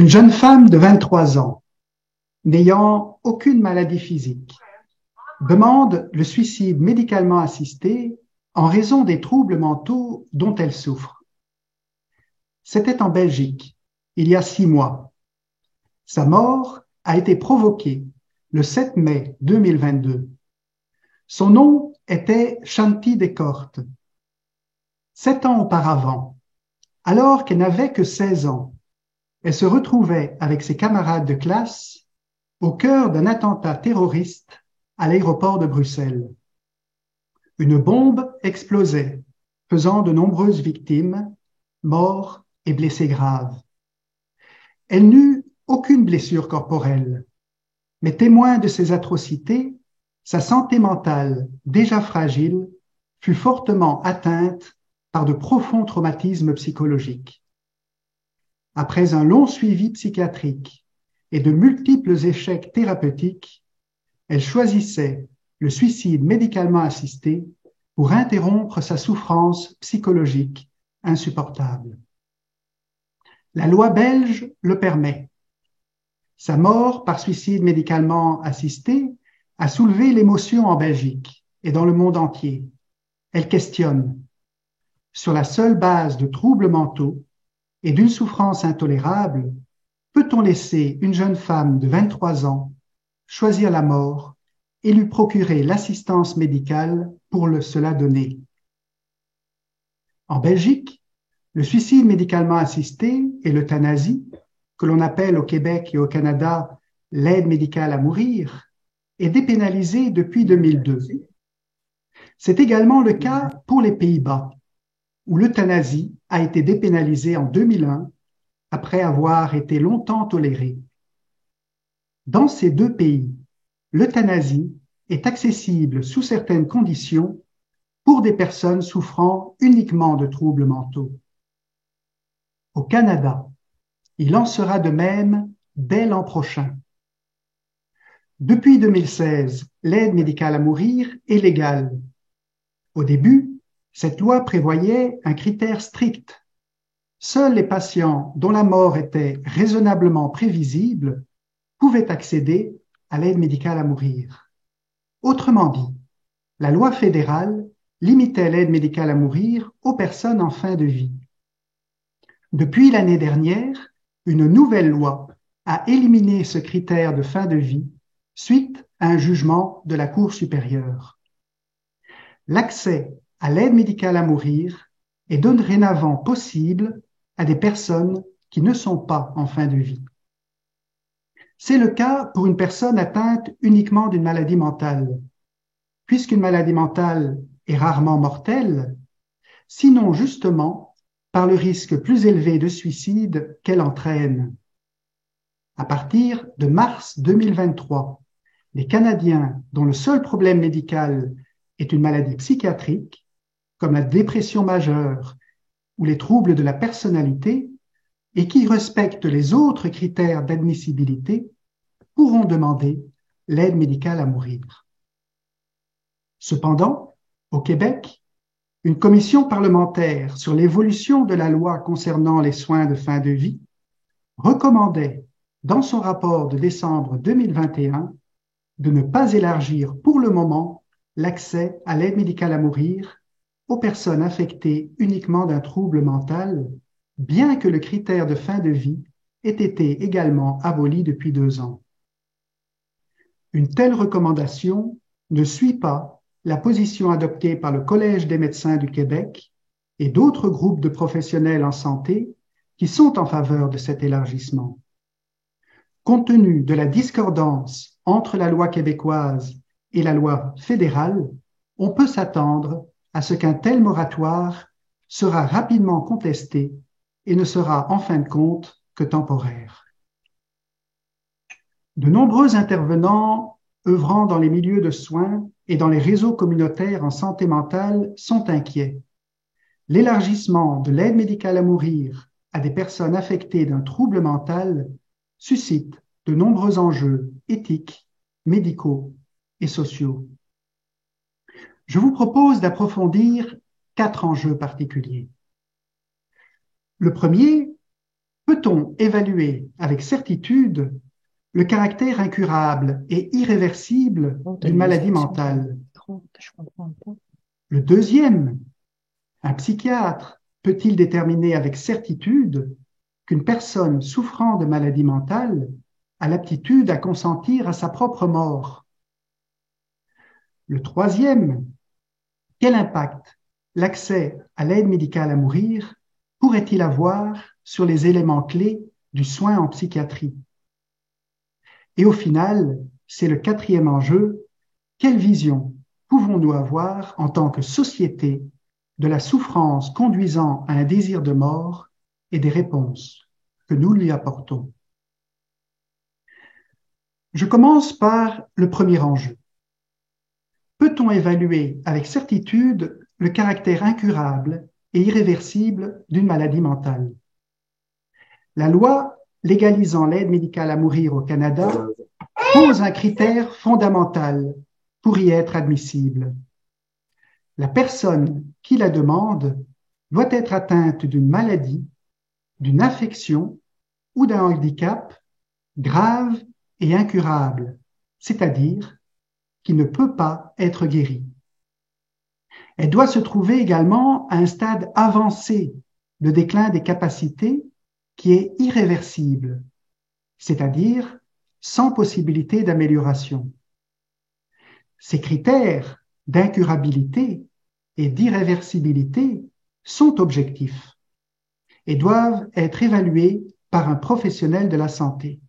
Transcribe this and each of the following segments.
Une jeune femme de 23 ans, n'ayant aucune maladie physique, demande le suicide médicalement assisté en raison des troubles mentaux dont elle souffre. C'était en Belgique, il y a six mois. Sa mort a été provoquée le 7 mai 2022. Son nom était Shanti Descortes. Sept ans auparavant, alors qu'elle n'avait que 16 ans, elle se retrouvait avec ses camarades de classe au cœur d'un attentat terroriste à l'aéroport de Bruxelles. Une bombe explosait, faisant de nombreuses victimes, morts et blessés graves. Elle n'eut aucune blessure corporelle, mais témoin de ces atrocités, sa santé mentale, déjà fragile, fut fortement atteinte par de profonds traumatismes psychologiques. Après un long suivi psychiatrique et de multiples échecs thérapeutiques, elle choisissait le suicide médicalement assisté pour interrompre sa souffrance psychologique insupportable. La loi belge le permet. Sa mort par suicide médicalement assisté a soulevé l'émotion en Belgique et dans le monde entier. Elle questionne. Sur la seule base de troubles mentaux et d'une souffrance intolérable, peut-on laisser une jeune femme de 23 ans choisir la mort et lui procurer l'assistance médicale pour le, cela donner? En Belgique, le suicide médicalement assisté et l'euthanasie, que l'on appelle au Québec et au Canada l'aide médicale à mourir, est dépénalisé depuis 2002. C'est également le cas pour les Pays-Bas, où l'euthanasie a été dépénalisée en 2001 après avoir été longtemps tolérée. Dans ces deux pays, l'euthanasie est accessible sous certaines conditions pour des personnes souffrant uniquement de troubles mentaux. Au Canada, il en sera de même dès l'an prochain. Depuis 2016, l'aide médicale à mourir est légale. Au début, cette loi prévoyait un critère strict. Seuls les patients dont la mort était raisonnablement prévisible pouvaient accéder à l'aide médicale à mourir. Autrement dit, la loi fédérale limitait l'aide médicale à mourir aux personnes en fin de vie. Depuis l'année dernière, une nouvelle loi a éliminé ce critère de fin de vie suite à un jugement de la Cour supérieure. L'accès à l'aide médicale à mourir est dorénavant possible à des personnes qui ne sont pas en fin de vie. C'est le cas pour une personne atteinte uniquement d'une maladie mentale. Puisqu'une maladie mentale est rarement mortelle, sinon justement par le risque plus élevé de suicide qu'elle entraîne. À partir de mars 2023, les Canadiens dont le seul problème médical est une maladie psychiatrique, comme la dépression majeure ou les troubles de la personnalité, et qui respectent les autres critères d'admissibilité, pourront demander l'aide médicale à mourir. Cependant, au Québec, une commission parlementaire sur l'évolution de la loi concernant les soins de fin de vie recommandait, dans son rapport de décembre 2021, de ne pas élargir pour le moment l'accès à l'aide médicale à mourir aux personnes affectées uniquement d'un trouble mental, bien que le critère de fin de vie ait été également aboli depuis deux ans. Une telle recommandation ne suit pas la position adoptée par le Collège des médecins du Québec et d'autres groupes de professionnels en santé qui sont en faveur de cet élargissement. Compte tenu de la discordance entre la loi québécoise et la loi fédérale, on peut s'attendre à ce qu'un tel moratoire sera rapidement contesté et ne sera en fin de compte que temporaire. De nombreux intervenants œuvrant dans les milieux de soins et dans les réseaux communautaires en santé mentale sont inquiets. L'élargissement de l'aide médicale à mourir à des personnes affectées d'un trouble mental suscite de nombreux enjeux éthiques médicaux et sociaux. Je vous propose d'approfondir quatre enjeux particuliers. Le premier, peut-on évaluer avec certitude le caractère incurable et irréversible d'une maladie mentale? Le deuxième, un psychiatre peut-il déterminer avec certitude qu'une personne souffrant de maladie mentale a l'aptitude à consentir à sa propre mort? Le troisième, quel impact l'accès à l'aide médicale à mourir pourrait-il avoir sur les éléments clés du soin en psychiatrie? Et au final, c'est le quatrième enjeu, quelle vision pouvons-nous avoir en tant que société de la souffrance conduisant à un désir de mort et des réponses que nous lui apportons? Je commence par le premier enjeu. Peut-on évaluer avec certitude le caractère incurable et irréversible d'une maladie mentale? La loi légalisant l'aide médicale à mourir au Canada pose un critère fondamental pour y être admissible. La personne qui la demande doit être atteinte d'une maladie, d'une infection ou d'un handicap grave et incurable, c'est-à-dire qui ne peut pas être guérie. Elle doit se trouver également à un stade avancé de déclin des capacités qui est irréversible, c'est-à-dire sans possibilité d'amélioration. Ces critères d'incurabilité et d'irréversibilité sont objectifs et doivent être évalués par un professionnel de la santé.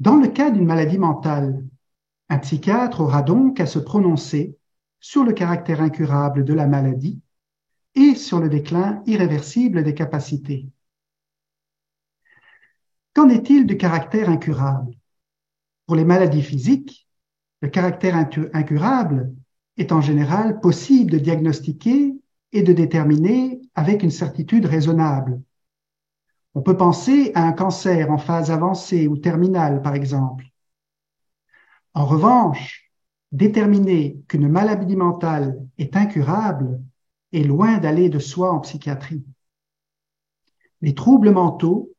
Dans le cas d'une maladie mentale, un psychiatre aura donc à se prononcer sur le caractère incurable de la maladie et sur le déclin irréversible des capacités. Qu'en est-il du caractère incurable? Pour les maladies physiques, le caractère incurable est en général possible de diagnostiquer et de déterminer avec une certitude raisonnable. On peut penser à un cancer en phase avancée ou terminale, par exemple. En revanche, déterminer qu'une maladie mentale est incurable est loin d'aller de soi en psychiatrie. Les troubles mentaux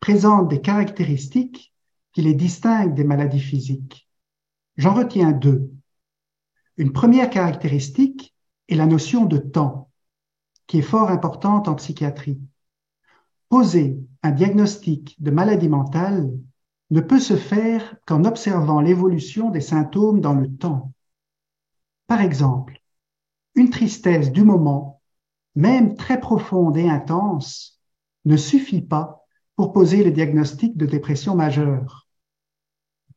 présentent des caractéristiques qui les distinguent des maladies physiques. J'en retiens deux. Une première caractéristique est la notion de temps, qui est fort importante en psychiatrie. Poser un diagnostic de maladie mentale ne peut se faire qu'en observant l'évolution des symptômes dans le temps. Par exemple, une tristesse du moment, même très profonde et intense, ne suffit pas pour poser le diagnostic de dépression majeure.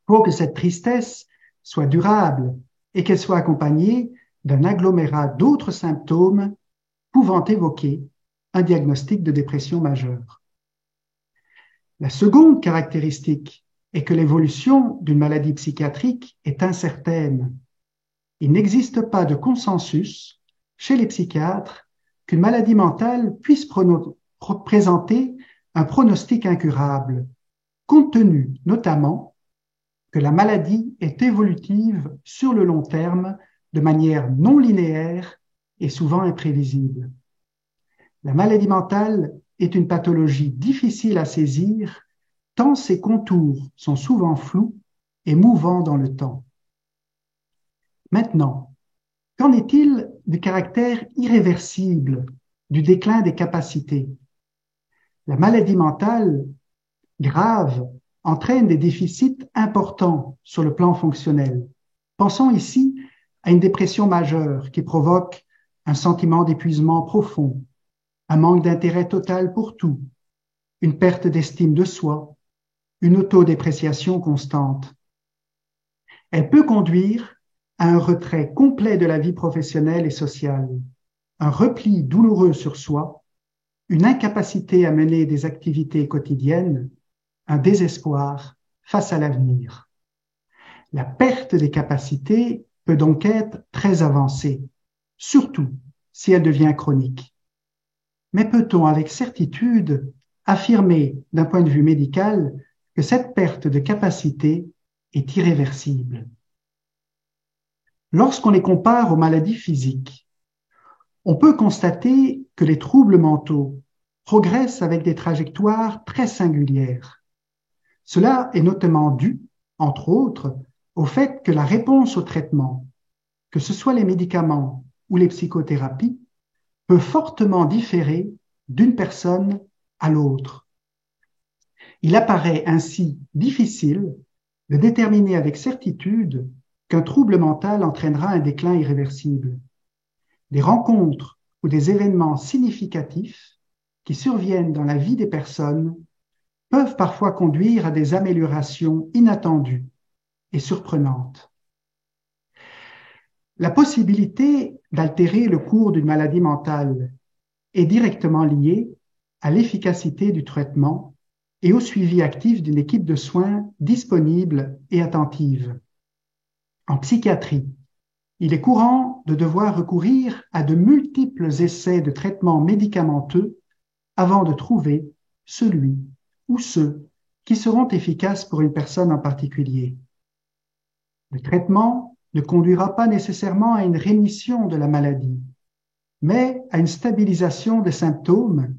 Pour que cette tristesse soit durable et qu'elle soit accompagnée d'un agglomérat d'autres symptômes pouvant évoquer un diagnostic de dépression majeure. La seconde caractéristique est que l'évolution d'une maladie psychiatrique est incertaine. Il n'existe pas de consensus chez les psychiatres qu'une maladie mentale puisse présenter un pronostic incurable, compte tenu notamment que la maladie est évolutive sur le long terme de manière non linéaire et souvent imprévisible. La maladie mentale est une pathologie difficile à saisir tant ses contours sont souvent flous et mouvants dans le temps. Maintenant, qu'en est-il du caractère irréversible du déclin des capacités? La maladie mentale grave entraîne des déficits importants sur le plan fonctionnel. Pensons ici à une dépression majeure qui provoque un sentiment d'épuisement profond, un manque d'intérêt total pour tout, une perte d'estime de soi, une autodépréciation constante. Elle peut conduire à un retrait complet de la vie professionnelle et sociale, un repli douloureux sur soi, une incapacité à mener des activités quotidiennes un désespoir face à l'avenir. La perte des capacités peut donc être très avancée, surtout si elle devient chronique. Mais peut-on avec certitude affirmer d'un point de vue médical que cette perte de capacité est irréversible? Lorsqu'on les compare aux maladies physiques, on peut constater que les troubles mentaux progressent avec des trajectoires très singulières. Cela est notamment dû, entre autres, au fait que la réponse au traitement, que ce soit les médicaments ou les psychothérapies, peut fortement différer d'une personne à l'autre. Il apparaît ainsi difficile de déterminer avec certitude qu'un trouble mental entraînera un déclin irréversible. Des rencontres ou des événements significatifs qui surviennent dans la vie des personnes peuvent parfois conduire à des améliorations inattendues et surprenantes. La possibilité d'altérer le cours d'une maladie mentale est directement liée à l'efficacité du traitement et au suivi actif d'une équipe de soins disponible et attentive. En psychiatrie, il est courant de devoir recourir à de multiples essais de traitements médicamenteux avant de trouver celui ou ceux qui seront efficaces pour une personne en particulier. Le traitement ne conduira pas nécessairement à une rémission de la maladie, mais à une stabilisation des symptômes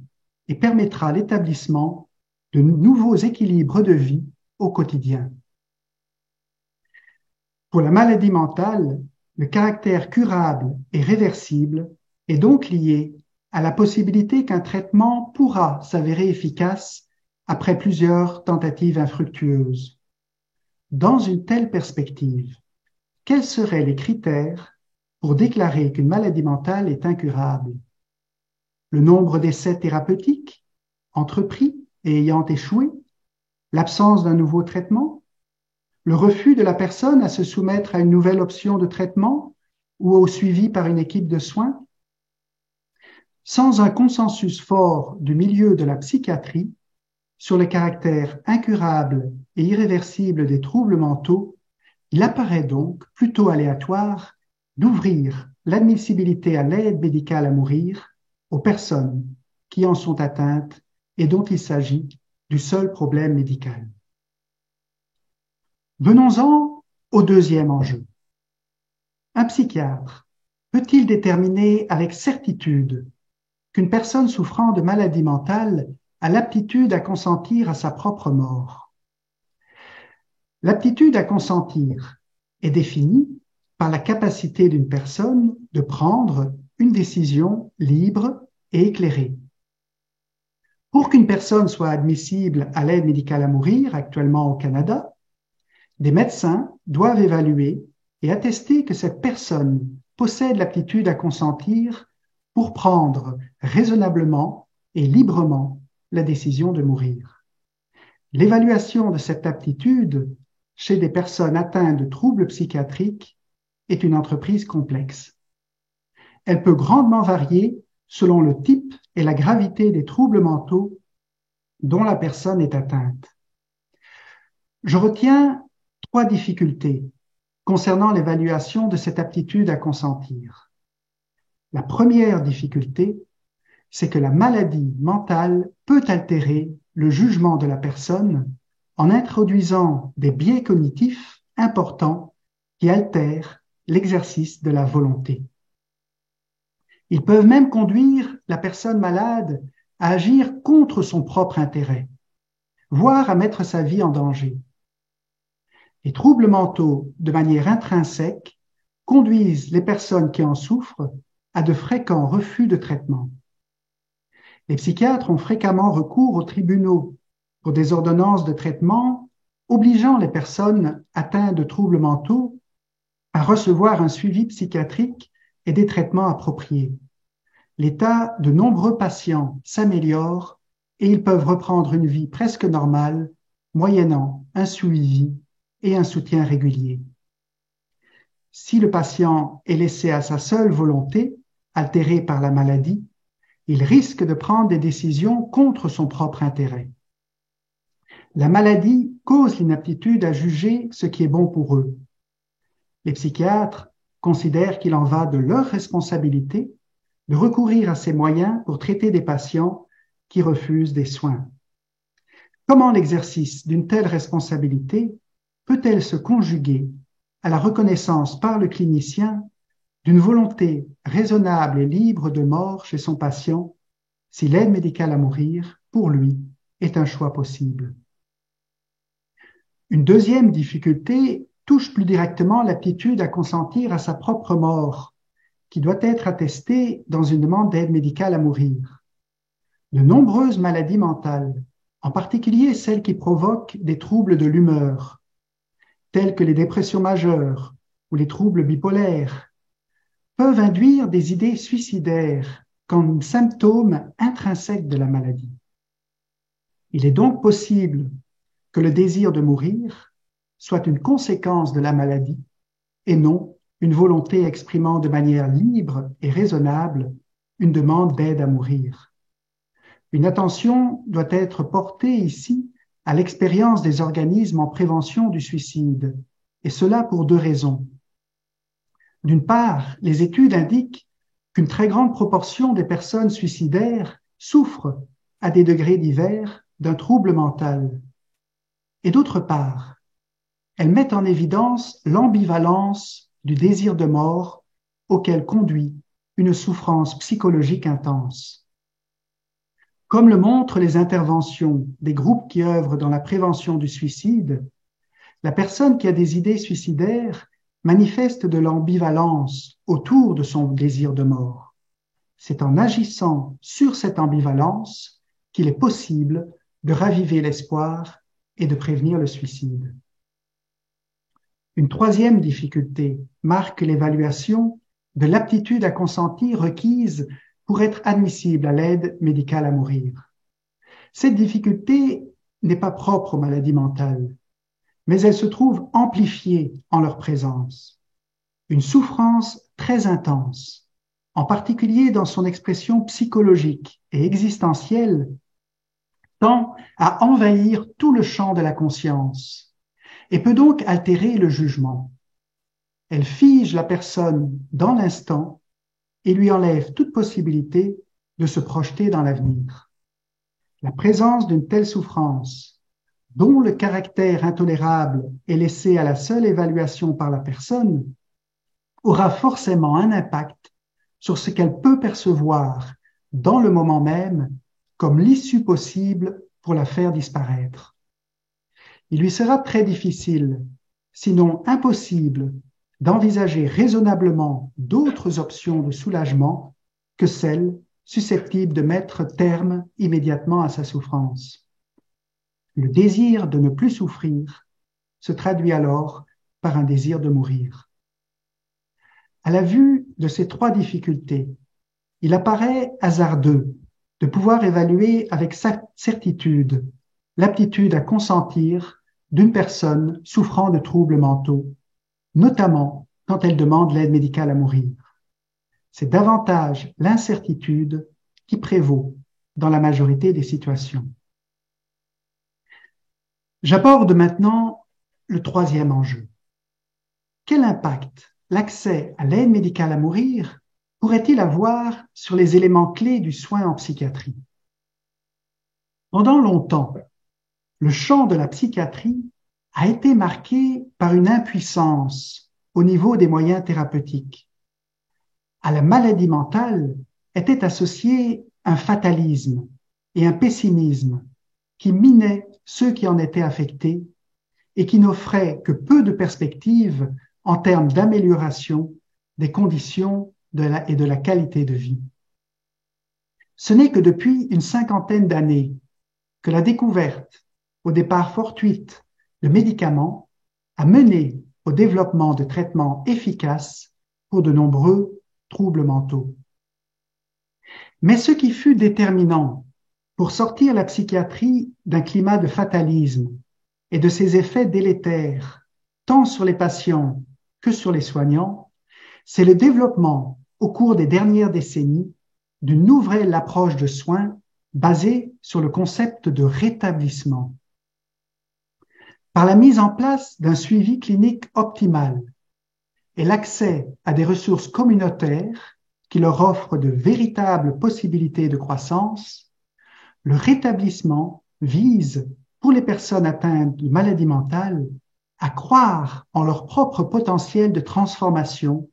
et permettra l'établissement de nouveaux équilibres de vie au quotidien. Pour la maladie mentale, le caractère curable et réversible est donc lié à la possibilité qu'un traitement pourra s'avérer efficace après plusieurs tentatives infructueuses. Dans une telle perspective, quels seraient les critères pour déclarer qu'une maladie mentale est incurable? Le nombre d'essais thérapeutiques entrepris et ayant échoué? L'absence d'un nouveau traitement? Le refus de la personne à se soumettre à une nouvelle option de traitement ou au suivi par une équipe de soins? Sans un consensus fort du milieu de la psychiatrie sur le caractère incurable et irréversible des troubles mentaux, il apparaît donc plutôt aléatoire d'ouvrir l'admissibilité à l'aide médicale à mourir aux personnes qui en sont atteintes et dont il s'agit du seul problème médical. Venons-en au deuxième enjeu. Un psychiatre peut-il déterminer avec certitude qu'une personne souffrant de maladie mentale a l'aptitude à consentir à sa propre mort? L'aptitude à consentir est définie par la capacité d'une personne de prendre une décision libre et éclairée. Pour qu'une personne soit admissible à l'aide médicale à mourir actuellement au Canada, des médecins doivent évaluer et attester que cette personne possède l'aptitude à consentir pour prendre raisonnablement et librement la décision de mourir. L'évaluation de cette aptitude chez des personnes atteintes de troubles psychiatriques est une entreprise complexe. Elle peut grandement varier selon le type et la gravité des troubles mentaux dont la personne est atteinte. Je retiens trois difficultés concernant l'évaluation de cette aptitude à consentir. La première difficulté, c'est que la maladie mentale peut altérer le jugement de la personne en introduisant des biais cognitifs importants qui altèrent l'exercice de la volonté. Ils peuvent même conduire la personne malade à agir contre son propre intérêt, voire à mettre sa vie en danger. Les troubles mentaux, de manière intrinsèque, conduisent les personnes qui en souffrent à de fréquents refus de traitement. Les psychiatres ont fréquemment recours aux tribunaux pour des ordonnances de traitement obligeant les personnes atteintes de troubles mentaux à recevoir un suivi psychiatrique et des traitements appropriés. L'état de nombreux patients s'améliore et ils peuvent reprendre une vie presque normale, moyennant un suivi et un soutien régulier. Si le patient est laissé à sa seule volonté, altéré par la maladie, il risque de prendre des décisions contre son propre intérêt. La maladie cause l'inaptitude à juger ce qui est bon pour eux. Les psychiatres considèrent qu'il en va de leur responsabilité de recourir à ces moyens pour traiter des patients qui refusent des soins. Comment l'exercice d'une telle responsabilité peut-elle se conjuguer à la reconnaissance par le clinicien d'une volonté raisonnable et libre de mort chez son patient si l'aide médicale à mourir, pour lui, est un choix possible? Une deuxième difficulté touche plus directement l'aptitude à consentir à sa propre mort, qui doit être attestée dans une demande d'aide médicale à mourir. De nombreuses maladies mentales, en particulier celles qui provoquent des troubles de l'humeur, tels que les dépressions majeures ou les troubles bipolaires, peuvent induire des idées suicidaires comme symptôme intrinsèque de la maladie. Il est donc possible que le désir de mourir soit une conséquence de la maladie et non une volonté exprimant de manière libre et raisonnable une demande d'aide à mourir. Une attention doit être portée ici à l'expérience des organismes en prévention du suicide, et cela pour deux raisons. D'une part, les études indiquent qu'une très grande proportion des personnes suicidaires souffrent à des degrés divers d'un trouble mental. Et d'autre part, elles mettent en évidence l'ambivalence du désir de mort auquel conduit une souffrance psychologique intense. Comme le montrent les interventions des groupes qui œuvrent dans la prévention du suicide, la personne qui a des idées suicidaires manifeste de l'ambivalence autour de son désir de mort. C'est en agissant sur cette ambivalence qu'il est possible de raviver l'espoir et de prévenir le suicide. Une troisième difficulté marque l'évaluation de l'aptitude à consentir requise pour être admissible à l'aide médicale à mourir. Cette difficulté n'est pas propre aux maladies mentales, mais elle se trouve amplifiée en leur présence. Une souffrance très intense, en particulier dans son expression psychologique et existentielle, tend à envahir tout le champ de la conscience et peut donc altérer le jugement. Elle fige la personne dans l'instant et lui enlève toute possibilité de se projeter dans l'avenir. La présence d'une telle souffrance, dont le caractère intolérable est laissé à la seule évaluation par la personne, aura forcément un impact sur ce qu'elle peut percevoir dans le moment même comme l'issue possible pour la faire disparaître. Il lui sera très difficile, sinon impossible, d'envisager raisonnablement d'autres options de soulagement que celles susceptibles de mettre terme immédiatement à sa souffrance. Le désir de ne plus souffrir se traduit alors par un désir de mourir. À la vue de ces trois difficultés, il apparaît hasardeux de pouvoir évaluer avec certitude l'aptitude à consentir d'une personne souffrant de troubles mentaux, notamment quand elle demande l'aide médicale à mourir. C'est davantage l'incertitude qui prévaut dans la majorité des situations. J'aborde maintenant le troisième enjeu. Quel impact l'accès à l'aide médicale à mourir pourrait-il avoir sur les éléments clés du soin en psychiatrie? Pendant longtemps, le champ de la psychiatrie a été marqué par une impuissance au niveau des moyens thérapeutiques. À la maladie mentale était associé un fatalisme et un pessimisme qui minaient ceux qui en étaient affectés et qui n'offraient que peu de perspectives en termes d'amélioration des conditions et de la qualité de vie. Ce n'est que depuis une cinquantaine d'années que la découverte, au départ fortuite, de médicaments a mené au développement de traitements efficaces pour de nombreux troubles mentaux. Mais ce qui fut déterminant pour sortir la psychiatrie d'un climat de fatalisme et de ses effets délétères, tant sur les patients que sur les soignants, c'est le développement au cours des dernières décennies d'une nouvelle approche de soins basée sur le concept de rétablissement. Par la mise en place d'un suivi clinique optimal et l'accès à des ressources communautaires qui leur offrent de véritables possibilités de croissance, le rétablissement vise, pour les personnes atteintes de maladies mentales, à croire en leur propre potentiel de transformation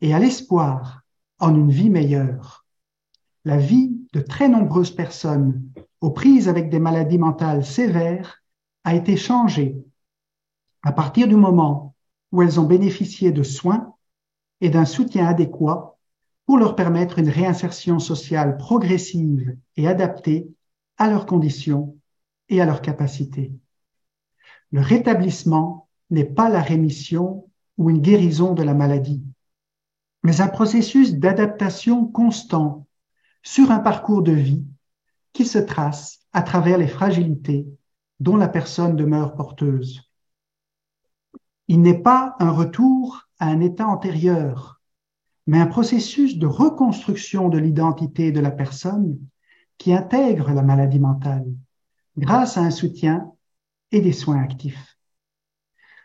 et à l'espoir en une vie meilleure. la vie de très nombreuses personnes aux prises avec des maladies mentales sévères a été changée à partir du moment où elles ont bénéficié de soins et d'un soutien adéquat pour leur permettre une réinsertion sociale progressive et adaptée à leurs conditions et à leurs capacités. Le rétablissement n'est pas la rémission ou une guérison de la maladie, mais un processus d'adaptation constant sur un parcours de vie qui se trace à travers les fragilités dont la personne demeure porteuse. Il n'est pas un retour à un état antérieur, mais un processus de reconstruction de l'identité de la personne qui intègre la maladie mentale grâce à un soutien et des soins actifs.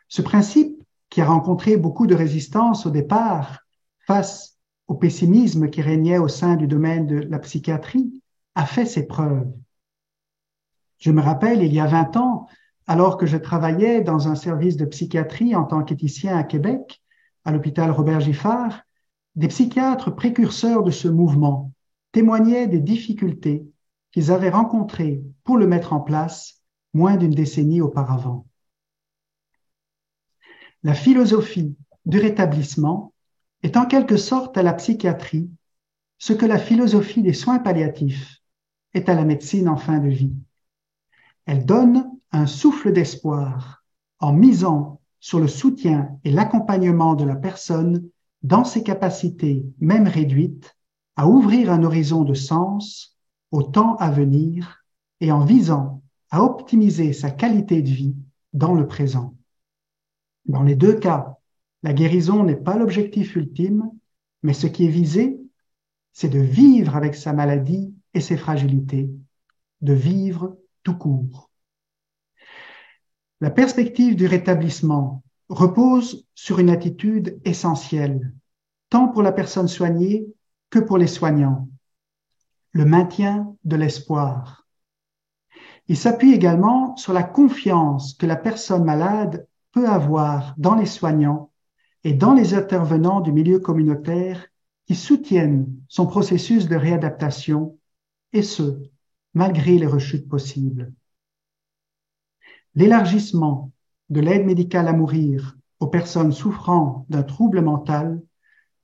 Ce principe, qui a rencontré beaucoup de résistance au départ face au pessimisme qui régnait au sein du domaine de la psychiatrie, a fait ses preuves. Je me rappelle, il y a 20 ans, alors que je travaillais dans un service de psychiatrie en tant qu'éthicien à Québec, à l'hôpital Robert Giffard, des psychiatres précurseurs de ce mouvement témoignaient des difficultés qu'ils avaient rencontrées pour le mettre en place moins d'une décennie auparavant. La philosophie du rétablissement est en quelque sorte à la psychiatrie ce que la philosophie des soins palliatifs est à la médecine en fin de vie. Elle donne un souffle d'espoir en misant sur le soutien et l'accompagnement de la personne dans ses capacités, même réduites, à ouvrir un horizon de sens au temps à venir et en visant à optimiser sa qualité de vie dans le présent. Dans les deux cas, la guérison n'est pas l'objectif ultime, mais ce qui est visé, c'est de vivre avec sa maladie et ses fragilités, de vivre tout court. La perspective du rétablissement repose sur une attitude essentielle, tant pour la personne soignée que pour les soignants, le maintien de l'espoir. Il s'appuie également sur la confiance que la personne malade peut avoir dans les soignants et dans les intervenants du milieu communautaire qui soutiennent son processus de réadaptation, et ce, malgré les rechutes possibles. L'élargissement de l'aide médicale à mourir aux personnes souffrant d'un trouble mental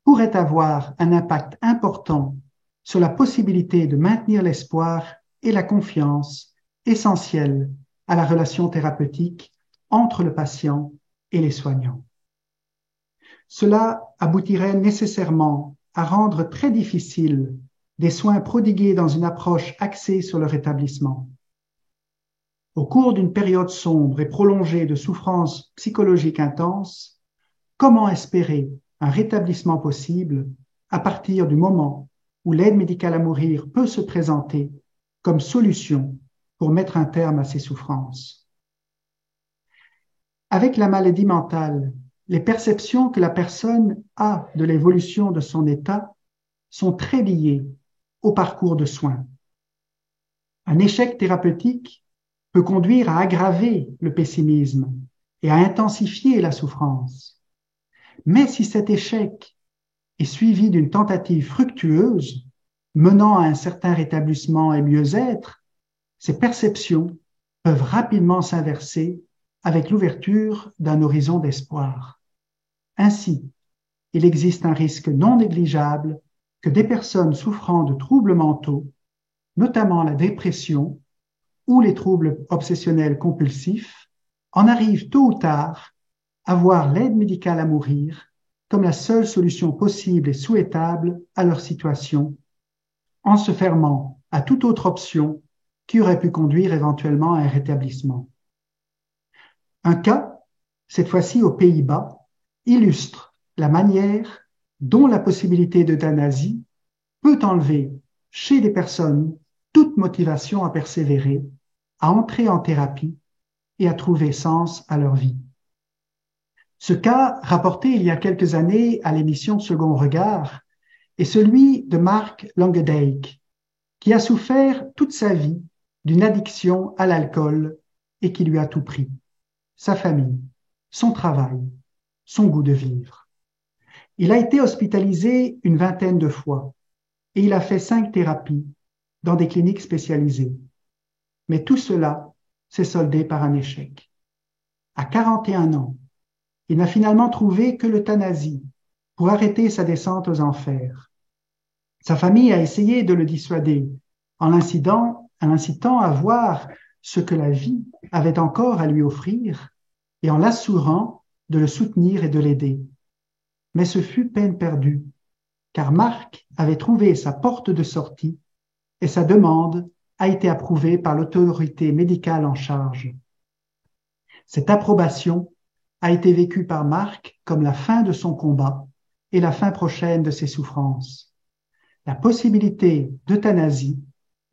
pourrait avoir un impact important sur la possibilité de maintenir l'espoir et la confiance essentielle à la relation thérapeutique entre le patient et les soignants. Cela aboutirait nécessairement à rendre très difficile des soins prodigués dans une approche axée sur le rétablissement. Au cours d'une période sombre et prolongée de souffrances psychologiques intenses, comment espérer un rétablissement possible à partir du moment où l'aide médicale à mourir peut se présenter comme solution pour mettre un terme à ces souffrances? Avec la maladie mentale, les perceptions que la personne a de l'évolution de son état sont très liées au parcours de soins. Un échec thérapeutique peut conduire à aggraver le pessimisme et à intensifier la souffrance. Mais si cet échec est suivi d'une tentative fructueuse menant à un certain rétablissement et mieux-être, ces perceptions peuvent rapidement s'inverser avec l'ouverture d'un horizon d'espoir. Ainsi, il existe un risque non négligeable que des personnes souffrant de troubles mentaux, notamment la dépression ou les troubles obsessionnels compulsifs, en arrivent tôt ou tard à voir l'aide médicale à mourir comme la seule solution possible et souhaitable à leur situation, en se fermant à toute autre option qui aurait pu conduire éventuellement à un rétablissement. Un cas, cette fois-ci aux Pays-Bas, illustre la manière dont la possibilité d'euthanasie peut enlever chez des personnes toute motivation à persévérer, à entrer en thérapie et à trouver sens à leur vie. Ce cas, rapporté il y a quelques années à l'émission Second Regard, est celui de Mark Langedijk, qui a souffert toute sa vie d'une addiction à l'alcool et qui lui a tout pris sa famille, son travail, son goût de vivre. Il a été hospitalisé une vingtaine de fois et il a fait cinq thérapies dans des cliniques spécialisées. Mais tout cela s'est soldé par un échec. À 41 ans, il n'a finalement trouvé que l'euthanasie pour arrêter sa descente aux enfers. Sa famille a essayé de le dissuader en l'incitant, à voir ce que la vie avait encore à lui offrir et en l'assurant de le soutenir et de l'aider. Mais ce fut peine perdue, car Marc avait trouvé sa porte de sortie et sa demande a été approuvée par l'autorité médicale en charge. Cette approbation a été vécue par Marc comme la fin de son combat et la fin prochaine de ses souffrances. La possibilité d'euthanasie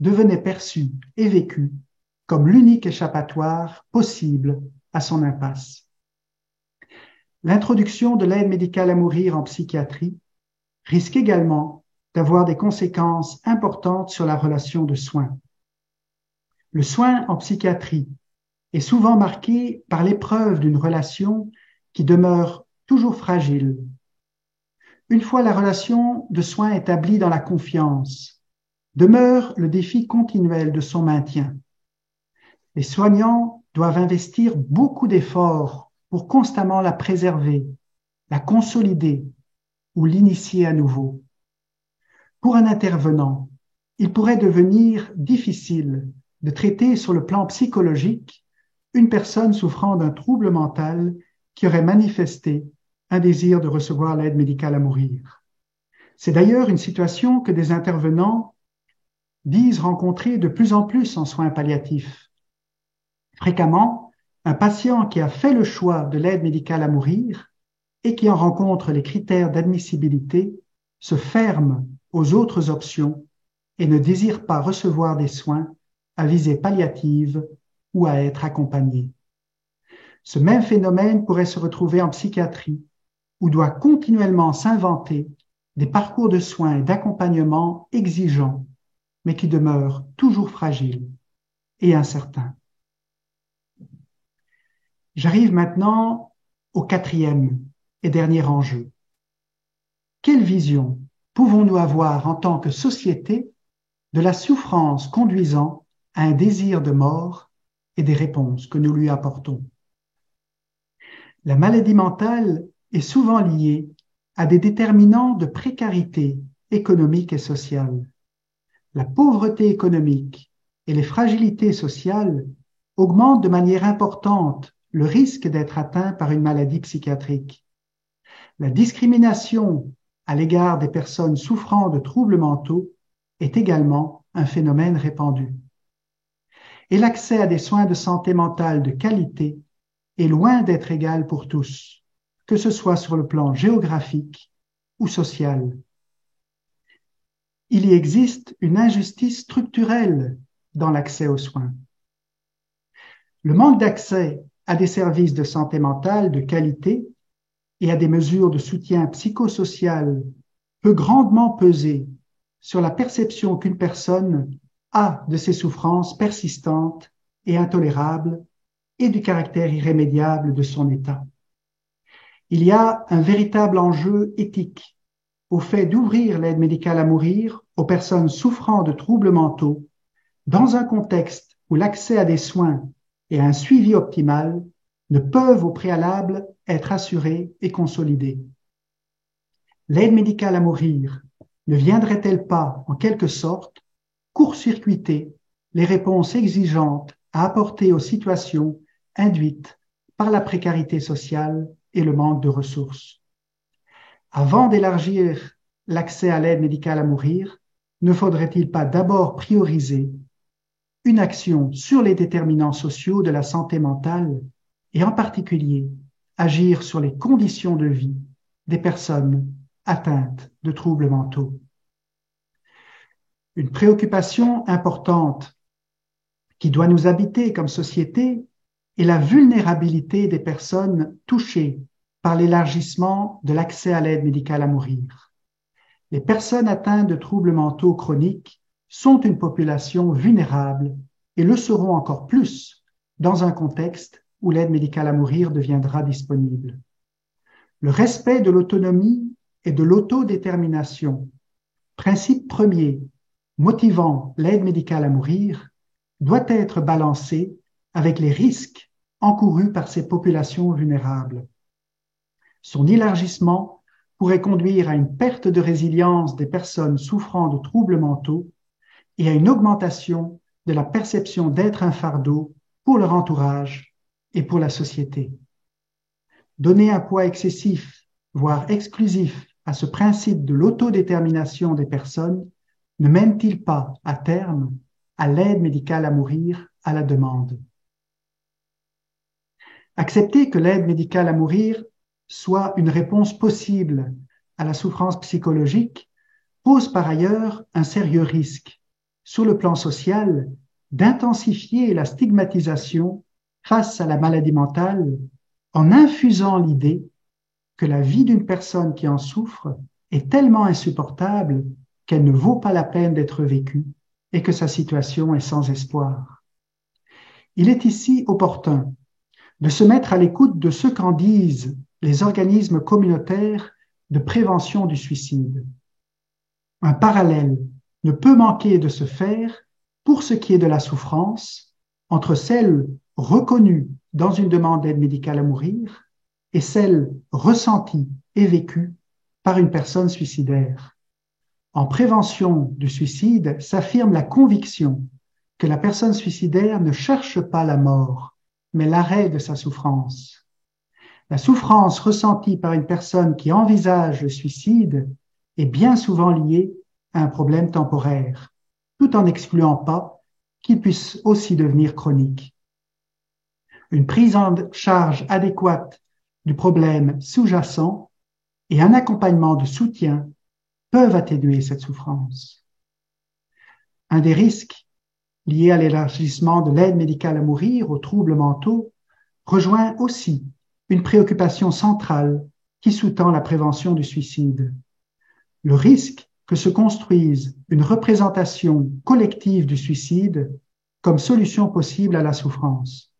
devenait perçue et vécue comme l'unique échappatoire possible à son impasse. L'introduction de l'aide médicale à mourir en psychiatrie risque également d'avoir des conséquences importantes sur la relation de soins. Le soin en psychiatrie est souvent marqué par l'épreuve d'une relation qui demeure toujours fragile. Une fois la relation de soins établie dans la confiance, demeure le défi continuel de son maintien. Les soignants doivent investir beaucoup d'efforts pour constamment la préserver, la consolider ou l'initier à nouveau. Pour un intervenant, il pourrait devenir difficile de traiter sur le plan psychologique une personne souffrant d'un trouble mental qui aurait manifesté un désir de recevoir l'aide médicale à mourir. C'est d'ailleurs une situation que des intervenants disent rencontrer de plus en plus en soins palliatifs. Fréquemment, un patient qui a fait le choix de l'aide médicale à mourir et qui en rencontre les critères d'admissibilité se ferme aux autres options et ne désire pas recevoir des soins à visée palliative ou à être accompagné. Ce même phénomène pourrait se retrouver en psychiatrie, où doit continuellement s'inventer des parcours de soins et d'accompagnement exigeants, mais qui demeurent toujours fragiles et incertains. J'arrive maintenant au quatrième et dernier enjeu. Quelle vision pouvons-nous avoir en tant que société de la souffrance conduisant à un désir de mort et des réponses que nous lui apportons? La maladie mentale est souvent liée à des déterminants de précarité économique et sociale. La pauvreté économique et les fragilités sociales augmentent de manière importante le risque d'être atteint par une maladie psychiatrique. La discrimination à l'égard des personnes souffrant de troubles mentaux est également un phénomène répandu. Et l'accès à des soins de santé mentale de qualité est loin d'être égal pour tous, que ce soit sur le plan géographique ou social. Il y existe une injustice structurelle dans l'accès aux soins. Le manque d'accès à des services de santé mentale de qualité et à des mesures de soutien psychosocial peut grandement peser sur la perception qu'une personne a de ses souffrances persistantes et intolérables et du caractère irrémédiable de son état. Il y a un véritable enjeu éthique au fait d'ouvrir l'aide médicale à mourir aux personnes souffrant de troubles mentaux dans un contexte où l'accès à des soins et un suivi optimal ne peuvent au préalable être assurés et consolidés. L'aide médicale à mourir ne viendrait-elle pas, en quelque sorte, court-circuiter les réponses exigeantes à apporter aux situations induites par la précarité sociale et le manque de ressources? Avant d'élargir l'accès à l'aide médicale à mourir, ne faudrait-il pas d'abord prioriser une action sur les déterminants sociaux de la santé mentale et en particulier agir sur les conditions de vie des personnes atteintes de troubles mentaux. Une préoccupation importante qui doit nous habiter comme société est la vulnérabilité des personnes touchées par l'élargissement de l'accès à l'aide médicale à mourir. Les personnes atteintes de troubles mentaux chroniques sont une population vulnérable et le seront encore plus dans un contexte où l'aide médicale à mourir deviendra disponible. Le respect de l'autonomie et de l'autodétermination principe premier motivant l'aide médicale à mourir, doit être balancé avec les risques encourus par ces populations vulnérables. Son élargissement pourrait conduire à une perte de résilience des personnes souffrant de troubles mentaux et à une augmentation de la perception d'être un fardeau pour leur entourage et pour la société. Donner un poids excessif, voire exclusif, à ce principe de l'autodétermination des personnes ne mène-t-il pas à terme à l'aide médicale à mourir à la demande? Accepter que l'aide médicale à mourir soit une réponse possible à la souffrance psychologique pose par ailleurs un sérieux risque sur le plan social d'intensifier la stigmatisation face à la maladie mentale en infusant l'idée que la vie d'une personne qui en souffre est tellement insupportable qu'elle ne vaut pas la peine d'être vécue et que sa situation est sans espoir. Il est ici opportun de se mettre à l'écoute de ce qu'en disent les organismes communautaires de prévention du suicide. Un parallèle ne peut manquer de se faire pour ce qui est de la souffrance entre celle reconnue dans une demande d'aide médicale à mourir et celle ressentie et vécue par une personne suicidaire. En prévention du suicide s'affirme la conviction que la personne suicidaire ne cherche pas la mort, mais l'arrêt de sa souffrance. La souffrance ressentie par une personne qui envisage le suicide est bien souvent liée un problème temporaire, tout en n'excluant pas qu'il puisse aussi devenir chronique. Une prise en charge adéquate du problème sous-jacent et un accompagnement de soutien peuvent atténuer cette souffrance. Un des risques liés à l'élargissement de l'aide médicale à mourir aux troubles mentaux rejoint aussi une préoccupation centrale qui sous-tend la prévention du suicide. Le risque que se construise une représentation collective du suicide comme solution possible à la souffrance.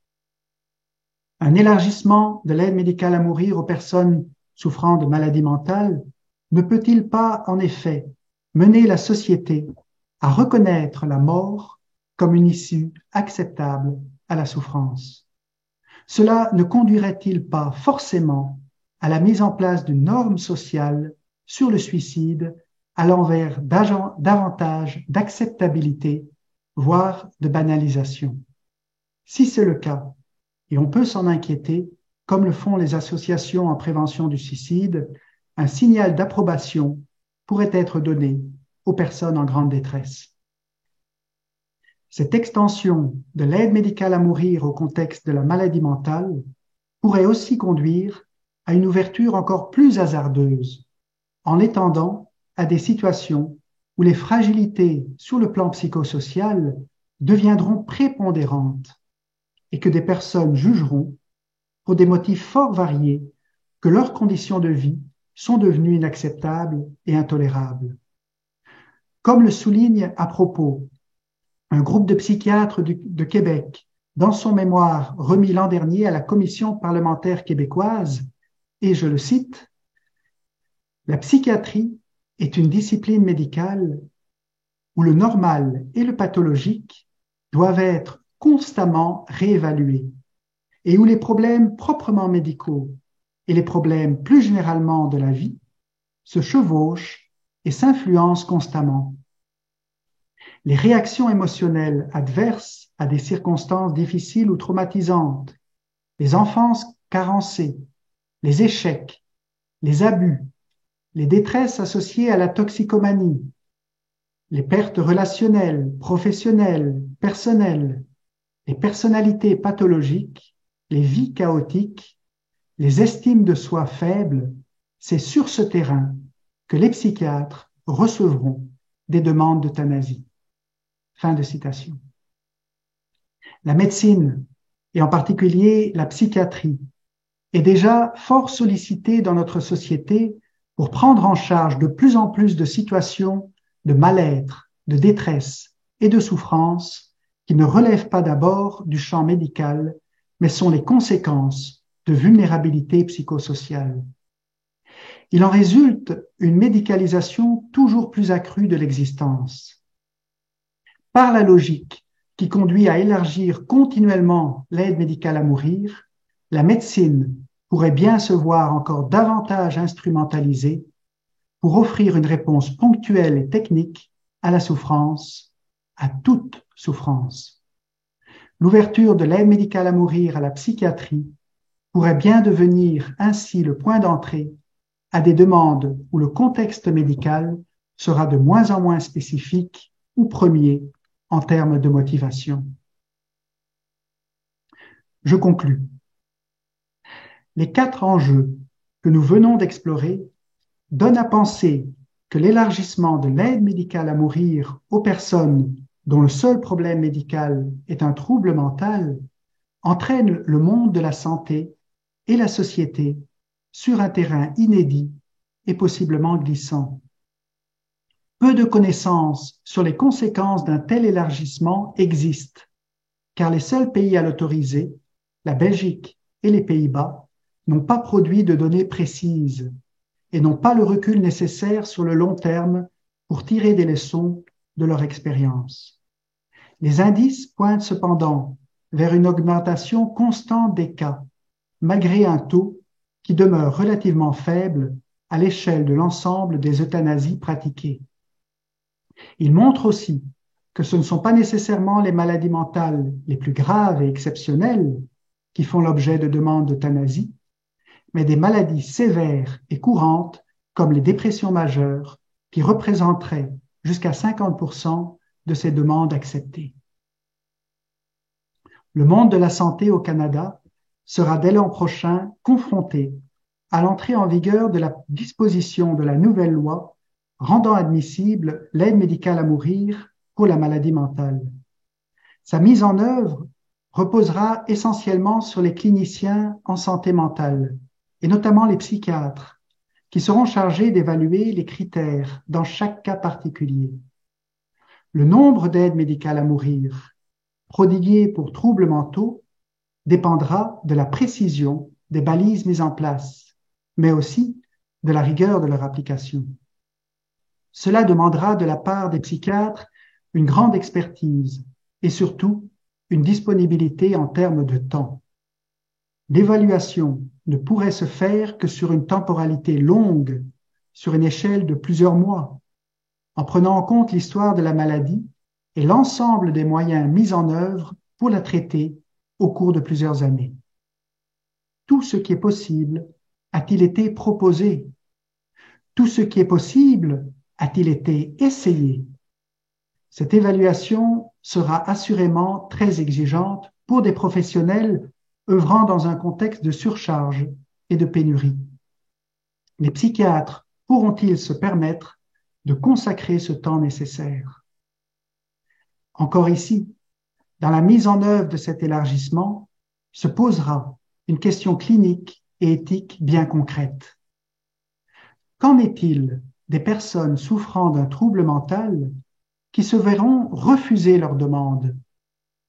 Un élargissement de l'aide médicale à mourir aux personnes souffrant de maladies mentales ne peut-il pas, en effet, mener la société à reconnaître la mort comme une issue acceptable à la souffrance? Cela ne conduirait-il pas forcément à la mise en place d'une norme sociale sur le suicide à l'envers davantage d'acceptabilité, voire de banalisation Si c'est le cas, et on peut s'en inquiéter, comme le font les associations en prévention du suicide, un signal d'approbation pourrait être donné aux personnes en grande détresse. Cette extension de l'aide médicale à mourir au contexte de la maladie mentale pourrait aussi conduire à une ouverture encore plus hasardeuse en l'étendant à des situations où les fragilités sur le plan psychosocial deviendront prépondérantes et que des personnes jugeront, pour des motifs fort variés, que leurs conditions de vie sont devenues inacceptables et intolérables. Comme le souligne à propos un groupe de psychiatres de Québec dans son mémoire remis l'an dernier à la Commission parlementaire québécoise, et je le cite, La psychiatrie est une discipline médicale où le normal et le pathologique doivent être constamment réévalués et où les problèmes proprement médicaux et les problèmes plus généralement de la vie se chevauchent et s'influencent constamment. Les réactions émotionnelles adverses à des circonstances difficiles ou traumatisantes, les enfances carencées, les échecs, les abus, les détresses associées à la toxicomanie, les pertes relationnelles, professionnelles, personnelles, les personnalités pathologiques, les vies chaotiques les estimes de soi faibles, c'est sur ce terrain que les psychiatres recevront des demandes d'euthanasie. Fin de citation. La médecine, et en particulier la psychiatrie, est déjà fort sollicitée dans notre société pour prendre en charge de plus en plus de situations de mal-être, de détresse et de souffrance qui ne relèvent pas d'abord du champ médical, mais sont les conséquences de vulnérabilité psychosociale. Il en résulte une médicalisation toujours plus accrue de l'existence. Par la logique qui conduit à élargir continuellement l'aide médicale à mourir, la médecine pourrait bien se voir encore davantage instrumentalisée pour offrir une réponse ponctuelle et technique à la souffrance, à toute souffrance. L'ouverture de l'aide médicale à mourir à la psychiatrie pourrait bien devenir ainsi le point d'entrée à des demandes où le contexte médical sera de moins en moins spécifique ou premier en termes de motivation. Je conclus. Les quatre enjeux que nous venons d'explorer donnent à penser que l'élargissement de l'aide médicale à mourir aux personnes dont le seul problème médical est un trouble mental entraîne le monde de la santé et la société sur un terrain inédit et possiblement glissant. Peu de connaissances sur les conséquences d'un tel élargissement existent, car les seuls pays à l'autoriser, la Belgique et les Pays-Bas, n'ont pas produit de données précises et n'ont pas le recul nécessaire sur le long terme pour tirer des leçons de leur expérience. Les indices pointent cependant vers une augmentation constante des cas, malgré un taux qui demeure relativement faible à l'échelle de l'ensemble des euthanasies pratiquées. Il montre aussi que ce ne sont pas nécessairement les maladies mentales les plus graves et exceptionnelles qui font l'objet de demandes d'euthanasie, mais des maladies sévères et courantes comme les dépressions majeures qui représenteraient jusqu'à 50% de ces demandes acceptées. Le monde de la santé au Canada sera dès l'an prochain confronté à l'entrée en vigueur de la disposition de la nouvelle loi rendant admissible l'aide médicale à mourir pour la maladie mentale. Sa mise en œuvre reposera essentiellement sur les cliniciens en santé mentale, et notamment les psychiatres, qui seront chargés d'évaluer les critères dans chaque cas particulier. Le nombre d'aides médicales à mourir prodiguées pour troubles mentaux dépendra de la précision des balises mises en place, mais aussi de la rigueur de leur application. Cela demandera de la part des psychiatres une grande expertise et surtout une disponibilité en termes de temps. L'évaluation ne pourrait se faire que sur une temporalité longue, sur une échelle de plusieurs mois, en prenant en compte l'histoire de la maladie et l'ensemble des moyens mis en œuvre pour la traiter au cours de plusieurs années. Tout ce qui est possible a-t-il été proposé? Tout ce qui est possible a-t-il été essayé? Cette évaluation sera assurément très exigeante pour des professionnels œuvrant dans un contexte de surcharge et de pénurie. Les psychiatres pourront-ils se permettre de consacrer ce temps nécessaire? Encore ici, dans la mise en œuvre de cet élargissement, se posera une question clinique et éthique bien concrète. Qu'en est-il des personnes souffrant d'un trouble mental qui se verront refuser leur demande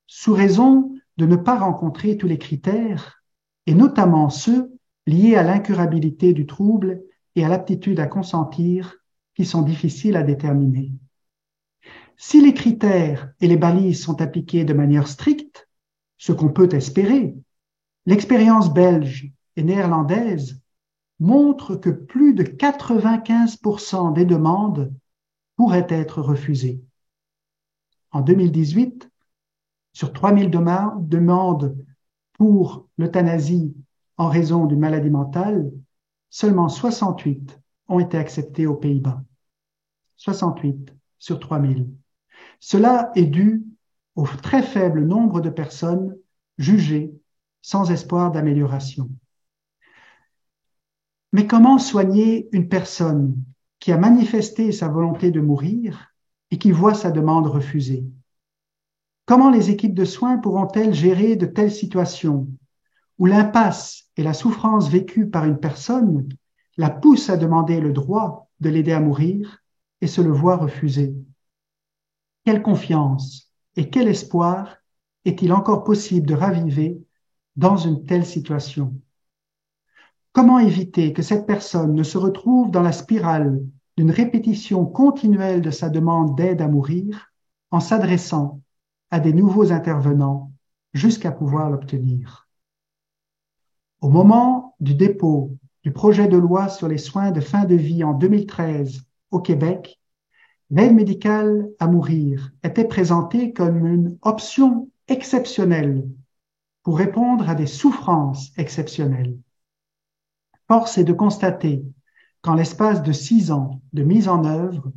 sous raison de ne pas rencontrer tous les critères, et notamment ceux liés à l'incurabilité du trouble et à l'aptitude à consentir qui sont difficiles à déterminer. Si les critères et les balises sont appliqués de manière stricte, ce qu'on peut espérer, l'expérience belge et néerlandaise montre que plus de 95% des demandes pourraient être refusées. En 2018, sur 3000 demandes pour l'euthanasie en raison d'une maladie mentale, seulement 68 ont été acceptées aux Pays-Bas. 68 sur 3000. Cela est dû au très faible nombre de personnes jugées sans espoir d'amélioration. Mais comment soigner une personne qui a manifesté sa volonté de mourir et qui voit sa demande refusée? Comment les équipes de soins pourront-elles gérer de telles situations où l'impasse et la souffrance vécue par une personne la poussent à demander le droit de l'aider à mourir et se le voit refuser? Quelle confiance et quel espoir est-il encore possible de raviver dans une telle situation? Comment éviter que cette personne ne se retrouve dans la spirale d'une répétition continuelle de sa demande d'aide à mourir en s'adressant à des nouveaux intervenants jusqu'à pouvoir l'obtenir. Au moment du dépôt du projet de loi sur les soins de fin de vie en 2013 au Québec, l'aide médicale à mourir était présentée comme une option exceptionnelle pour répondre à des souffrances exceptionnelles. Force est de constater qu'en l'espace de six ans de mise en œuvre,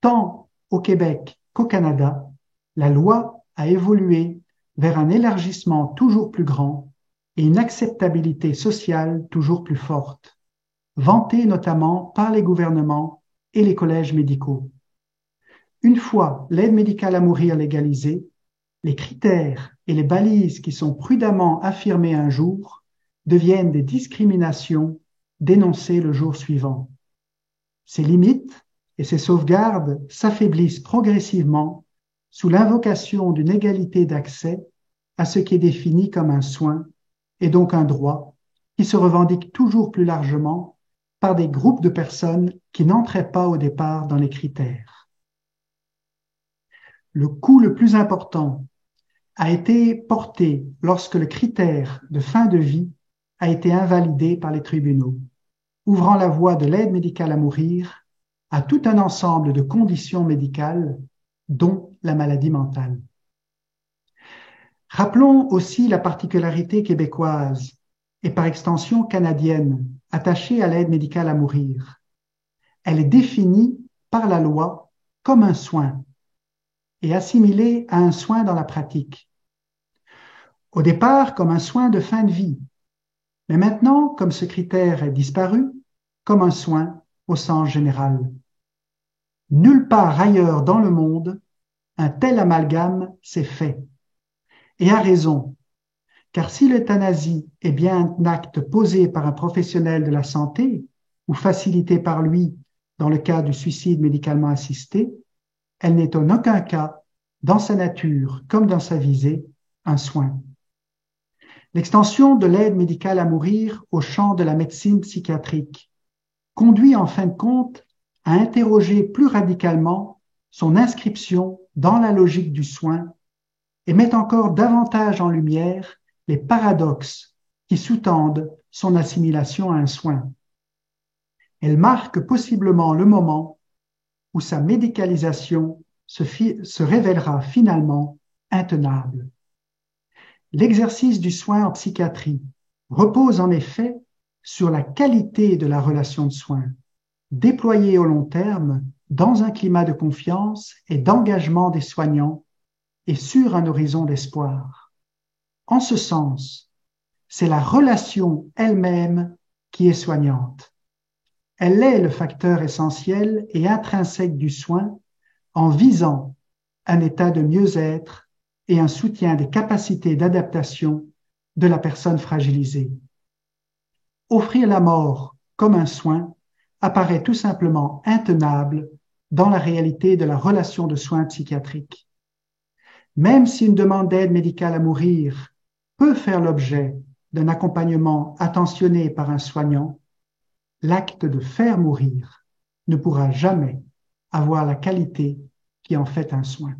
tant au Québec qu'au Canada, la loi a évolué vers un élargissement toujours plus grand et une acceptabilité sociale toujours plus forte, vantée notamment par les gouvernements et les collèges médicaux. Une fois l'aide médicale à mourir légalisée, les critères et les balises qui sont prudemment affirmés un jour deviennent des discriminations dénoncées le jour suivant. Ces limites et ces sauvegardes s'affaiblissent progressivement sous l'invocation d'une égalité d'accès à ce qui est défini comme un soin et donc un droit qui se revendique toujours plus largement par des groupes de personnes qui n'entraient pas au départ dans les critères. Le coût le plus important a été porté lorsque le critère de fin de vie a été invalidé par les tribunaux, ouvrant la voie de l'aide médicale à mourir à tout un ensemble de conditions médicales, dont la maladie mentale. Rappelons aussi la particularité québécoise et par extension canadienne attachée à l'aide médicale à mourir. Elle est définie par la loi comme un soin et assimilé à un soin dans la pratique. Au départ, comme un soin de fin de vie, mais maintenant, comme ce critère est disparu, comme un soin au sens général. Nulle part ailleurs dans le monde, un tel amalgame s'est fait. Et a raison, car si l'euthanasie est bien un acte posé par un professionnel de la santé, ou facilité par lui dans le cas du suicide médicalement assisté, elle n'est en aucun cas, dans sa nature comme dans sa visée, un soin. L'extension de l'aide médicale à mourir au champ de la médecine psychiatrique conduit en fin de compte à interroger plus radicalement son inscription dans la logique du soin et met encore davantage en lumière les paradoxes qui sous-tendent son assimilation à un soin. Elle marque possiblement le moment où sa médicalisation se, révélera finalement intenable. L'exercice du soin en psychiatrie repose en effet sur la qualité de la relation de soins, déployée au long terme dans un climat de confiance et d'engagement des soignants et sur un horizon d'espoir. En ce sens, c'est la relation elle-même qui est soignante. Elle est le facteur essentiel et intrinsèque du soin en visant un état de mieux-être et un soutien des capacités d'adaptation de la personne fragilisée. Offrir la mort comme un soin apparaît tout simplement intenable dans la réalité de la relation de soins psychiatriques. Même si une demande d'aide médicale à mourir peut faire l'objet d'un accompagnement attentionné par un soignant, l'acte de faire mourir ne pourra jamais avoir la qualité qui en fait un soin.